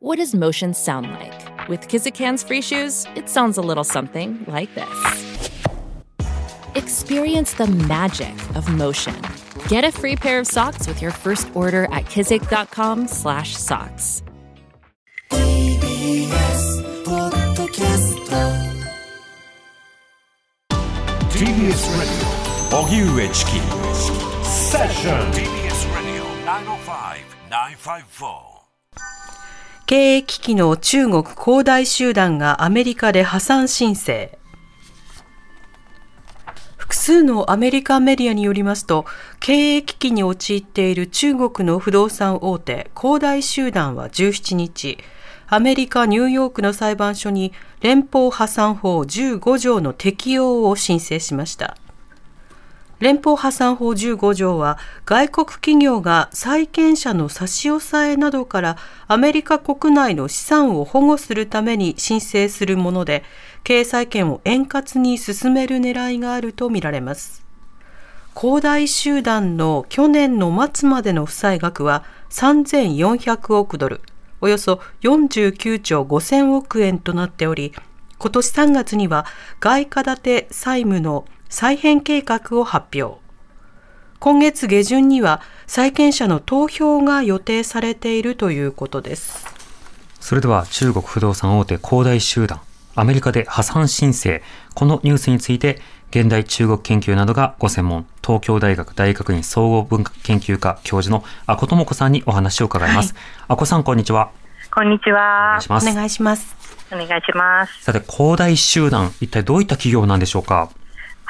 What does motion sound like? With Kizikans free shoes, it sounds a little something like this. Experience the magic of motion. Get a free pair of socks with your first order at kizik.com/socks. TBS Radio 荻上チキセッション TBS Radio 905-954 経営危機の中国恒大集団がアメリカで破産申請。複数のアメリカメディアによりますと、経営危機に陥っている中国の不動産大手、恒大集団は17日、アメリカ・ニューヨークの裁判所に連邦破産法15条の適用を申請しました。連邦破産法15条は外国企業が債権者の差し押さえなどからアメリカ国内の資産を保護するために申請するもので経済圏を円滑に進める狙いがあるとみられます。恒大集団の去年の末までの負債額は3400億ドルおよそ49兆5000億円となっており今年3月には外貨建て債務の再編計画を発表。今月下旬には債権者の投票が予定されているということです。それでは中国不動産大手恒大集団、アメリカで破産申請、このニュースについて現代中国研究などがご専門、東京大学大学院総合文化研究科教授の阿古智子さんにお話を伺います。阿、古、さん、こんにちは。こんにちは。お願いします。お願いします。お願いします。さて、恒大集団、一体どういった企業なんでしょうか？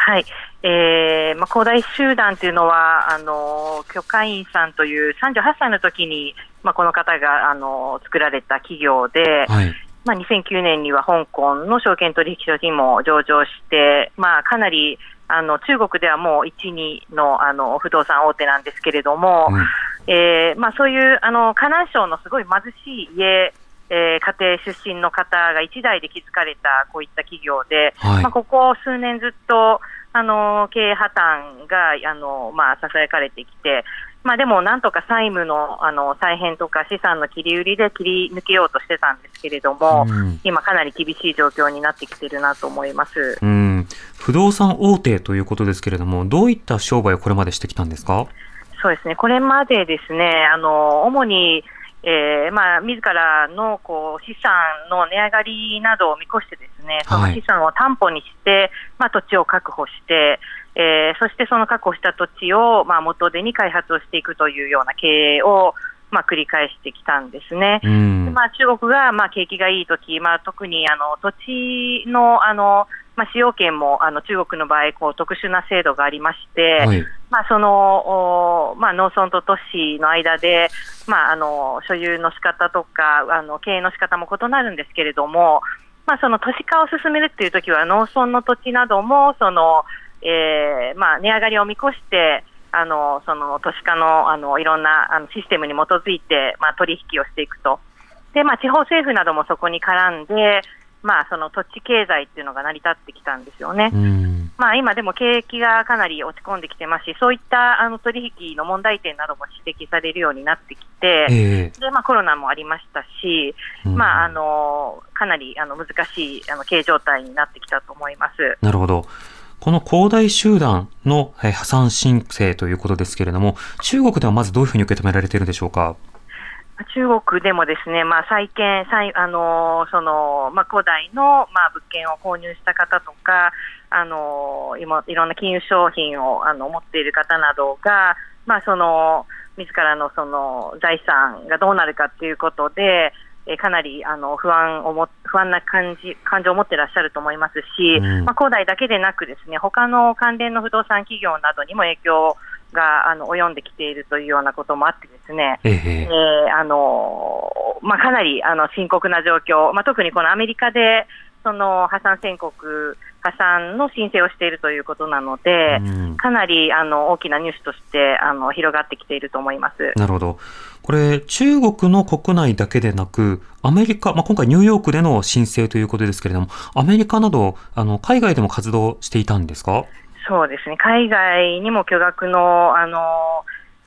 はい。えー、まあ、恒大集団というのは、あの、許家印さんという38歳の時に、まあ、この方が、あの、作られた企業で、はい、まあ、2009年には香港の証券取引所にも上場して、まあ、かなり、あの、中国ではもう1、2の、あの、不動産大手なんですけれども、うん、えー、まあ、そういう、あの、河南省のすごい貧しい家えー、家庭出身の方が一代で築かれたこういった企業で、はい、まあ、ここ数年ずっとあの経営破綻があの、まあ、ささやかれてきて、まあ、でもなんとか債務のあの再編とか資産の切り売りで切り抜けようとしてたんですけれども、うん、今、かなり厳しい状況になってきているなと思います、うん、不動産大手ということですけれども、どういった商売をこれまでしてきたんですか？そうですね、これまでですね、あの主にえーまあ、自らのこう資産の値上がりなどを見越してですね、その資産を担保にして、まあ、土地を確保して、えー、そしてその確保した土地を、まあ、元手に開発をしていくというような経営を、まあ、繰り返してきたんですね。まあ、中国が、まあ、景気がいいとき、まあ、特にあの土地のあのまあ、使用権もあの中国の場合こう特殊な制度がありまして、はい、まあ、そのまあ、農村と都市の間で、まあ、あの所有の仕方とかあの経営の仕方も異なるんですけれども、まあ、その都市化を進めるっていうときは農村の土地などもその、えーまあ、値上がりを見越してあのその都市化のあのいろんなあのシステムに基づいて、まあ、取引をしていくと。でまあ、地方政府などもそこに絡んで、まあ、その土地経済っていうのが成り立ってきたんですよね。まあ、今でも景気がかなり落ち込んできてますし、そういったあの取引の問題点なども指摘されるようになってきて、えー、でまあ、コロナもありましたし、まあ、あのかなりあの難しいあの経営状態になってきたと思います。なるほど。この恒大集団の破産申請ということですけれども、中国ではまずどういうふうに受け止められているでしょうか？中国でもですね、まあ、債券、債あのそのまあ、古代の、まあ、物件を購入した方とか、あの今いろんな金融商品をあの持っている方などが、まあ、その自らのその財産がどうなるかということで、えかなりあの不安をも不安な感じ感情を持っていらっしゃると思いますし、うん、まあ、恒大だけでなくですね他の関連の不動産企業などにも影響があの及んできているというようなこともあってですね、ええ。ー、あのまあ、かなりあの深刻な状況、まあ、特にこのアメリカでその破産宣告、破産の申請をしているということなので、うん、かなりあの大きなニュースとしてあの広がってきていると思います。なるほど、これ、中国の国内だけでなく、アメリカ、まあ、今回、ニューヨークでの申請ということですけれども、アメリカなどあの海外でも活動していたんですか？そうですね、海外にも巨額のあの、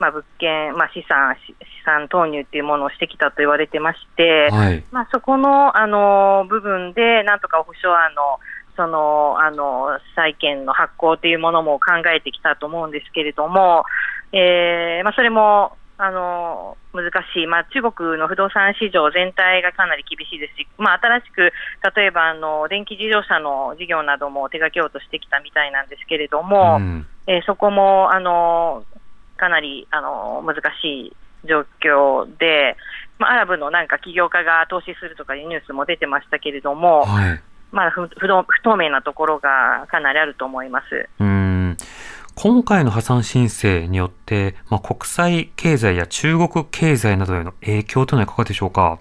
まあ、物件、まあ、資産、資産投入っていうものをしてきたと言われてまして、はい。まあ、そこの、あの部分で、なんとか保証案の、その、あの、債券の発行というものも考えてきたと思うんですけれども、えーまあ、それも、あの難しい、まあ、中国の不動産市場全体がかなり厳しいですし、まあ、新しく例えばあの電気自動車の事業なども手掛けようとしてきたみたいなんですけれども、うんえーそこもあのかなりあの難しい状況で、まあ、アラブのなんか起業家が投資するとかいうニュースも出てましたけれども、はい。まあ、不不透明なところがかなりあると思います。うん今回の破産申請によって、まあ、国際経済や中国経済などへの影響というのはいかがでしょうか？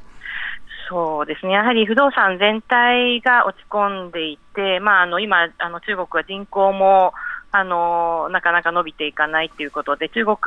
そうですね、やはり不動産全体が落ち込んでいて、まあ、あの今、あの中国は人口もあのなかなか伸びていかないということで、中国、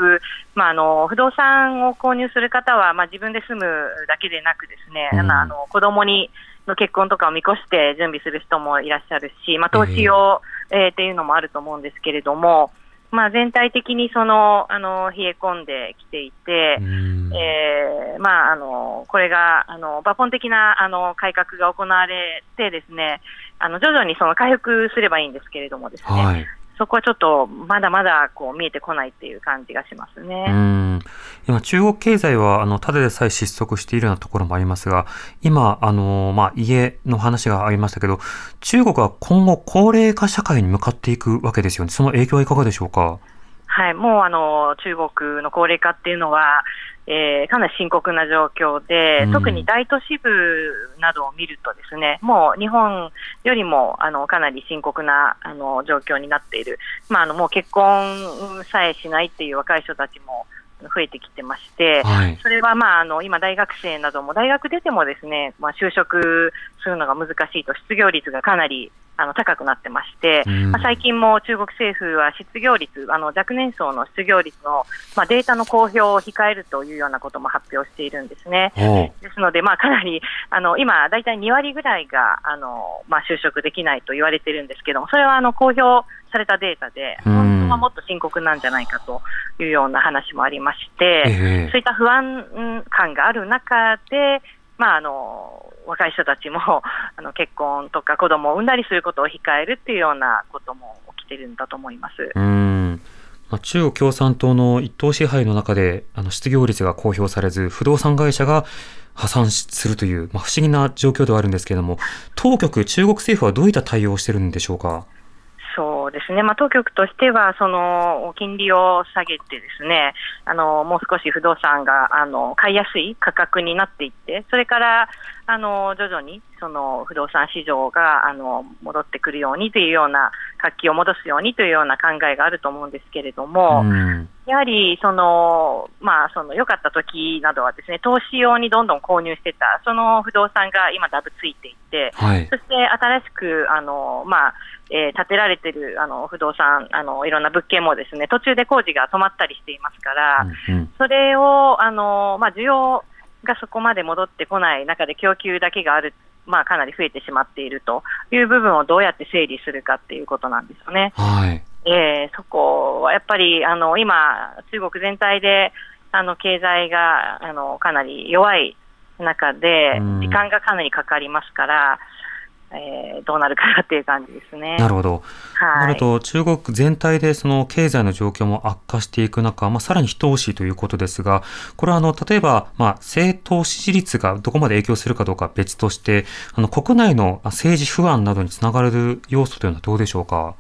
まあ、あの不動産を購入する方は、まあ、自分で住むだけでなく、ですね、うんあの子供にの結婚とかを見越して準備する人もいらっしゃるし、まあ、投資を、えーっていうのもあると思うんですけれども、まあ、全体的にそのあの冷え込んできていて、うんえーまあ、あのこれがあの抜本的なあの改革が行われて、ですねあの徐々にその回復すればいいんですけれども、ですね、はい。そこはちょっとまだまだこう見えてこないっていう感じがしますね。今、中国経済はあのただでさえ失速しているようなところもありますが、今、あのまあ、家の話がありましたけど、中国は今後、高齢化社会に向かっていくわけですよね。その影響はいかがでしょうか？はい、もうあの中国の高齢化っていうのは、えーかなり深刻な状況で、うん。特に大都市部などを見ると、ですねもう日本よりもあのかなり深刻なあの状況になっている、まあ、あのもう結婚さえしないっていう若い人たちも増えてきてまして、はい。それはまああの今、大学生なども大学出てもですね、まあ、就職するのが難しいと失業率がかなりあの高くなってまして、うんまあ、最近も中国政府は失業率、あの若年層の失業率の、まあ、データの公表を控えるというようなことも発表しているんですね。ですので、まあ、かなりあの今、大体2割ぐらいがあの、まあ、就職できないと言われてるんですけども、それはあの公表されたデータで、うん。本当はもっと深刻なんじゃないかというような話もありまして、ええ。そういった不安感がある中で、まあ、あの若い人たちも あの結婚とか子供を産んだりすることを控えるっていうようなことも起きてるんだと思います。まあ中国共産党の一党支配の中であの失業率が公表されず不動産会社が破産するという、まあ、不思議な状況ではあるんですけれども当局中国政府はどういった対応をしてるんでしょうか？そうですね、まあ、当局としては、その金利を下げて、ですねあのもう少し不動産があの買いやすい価格になっていって、それからあの徐々にその不動産市場があの戻ってくるようにというような、活気を戻すようにというような考えがあると思うんですけれども、うん。やはりその、まあ、その良かった時などはですね投資用にどんどん購入してた、その不動産が今、だぶついていて、はい。そして新しくあの、まあえー建てられてるあの不動産あの、いろんな物件もですね途中で工事が止まったりしていますから、うんうん。それをあの、まあ、需要がそこまで戻ってこない中で供給だけがある、まあ、かなり増えてしまっているという部分をどうやって整理するかっていうことなんですよね。はい。えーそこはやっぱりあの今、中国全体であの経済があのかなり弱い中でうん、時間がかなりかかりますから、えーどうなるかなっていう感じですね。なるほど。はい、なると中国全体でその経済の状況も悪化していく中、まあ、さらに一押しということですが、これはあの例えば、まあ、政党支持率がどこまで影響するかどうかは別として、あの国内の政治不安などにつながる要素というのはどうでしょうか？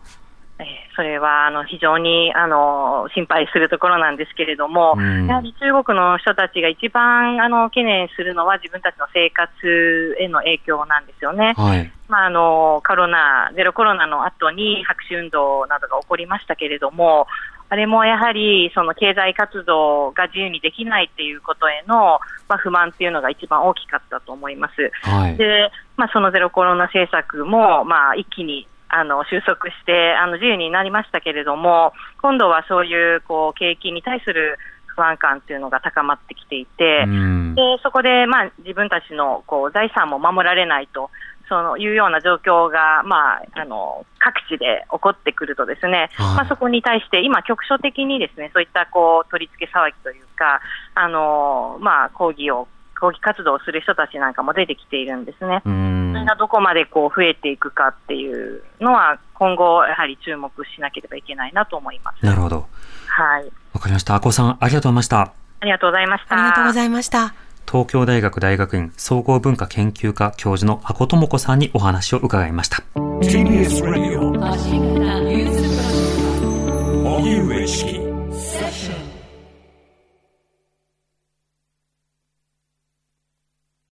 えーそれはあの非常にあの心配するところなんですけれども、うんやはり中国の人たちが一番あの懸念するのは自分たちの生活への影響なんですよね。はい。まあ、あのコロナ、ゼロコロナの後に白紙運動などが起こりましたけれども、あれもやはりその経済活動が自由にできないっていうことへの、まあ、不満っていうのが一番大きかったと思います。はい。で、まあ、そのゼロコロナ政策も、まあ、一気にあの収束してあの自由になりましたけれども、今度はそういうこう景気に対する不不安感っていうのが高まってきていて、うんでそこで、まあ、自分たちのこう財産も守られないと。そのいうような状況が、まあ、あの各地で起こってくるとですね、はいまあ、そこに対して今、局所的にですねそういったこう取り付け騒ぎというか、あのまあ、抗議を抗議活動をする人たちなんかも出てきているんですね。うんそれがどこまでこう増えていくかっていうのは、今後、やはり注目しなければいけないなと思います。なるほど。はい。わかりました。あこさん、ありがとうございました。ありがとうございました。ありがとうございました。東京大学大学院総合文化研究科教授のあこ智子さんにお話を伺いました。TBS Radio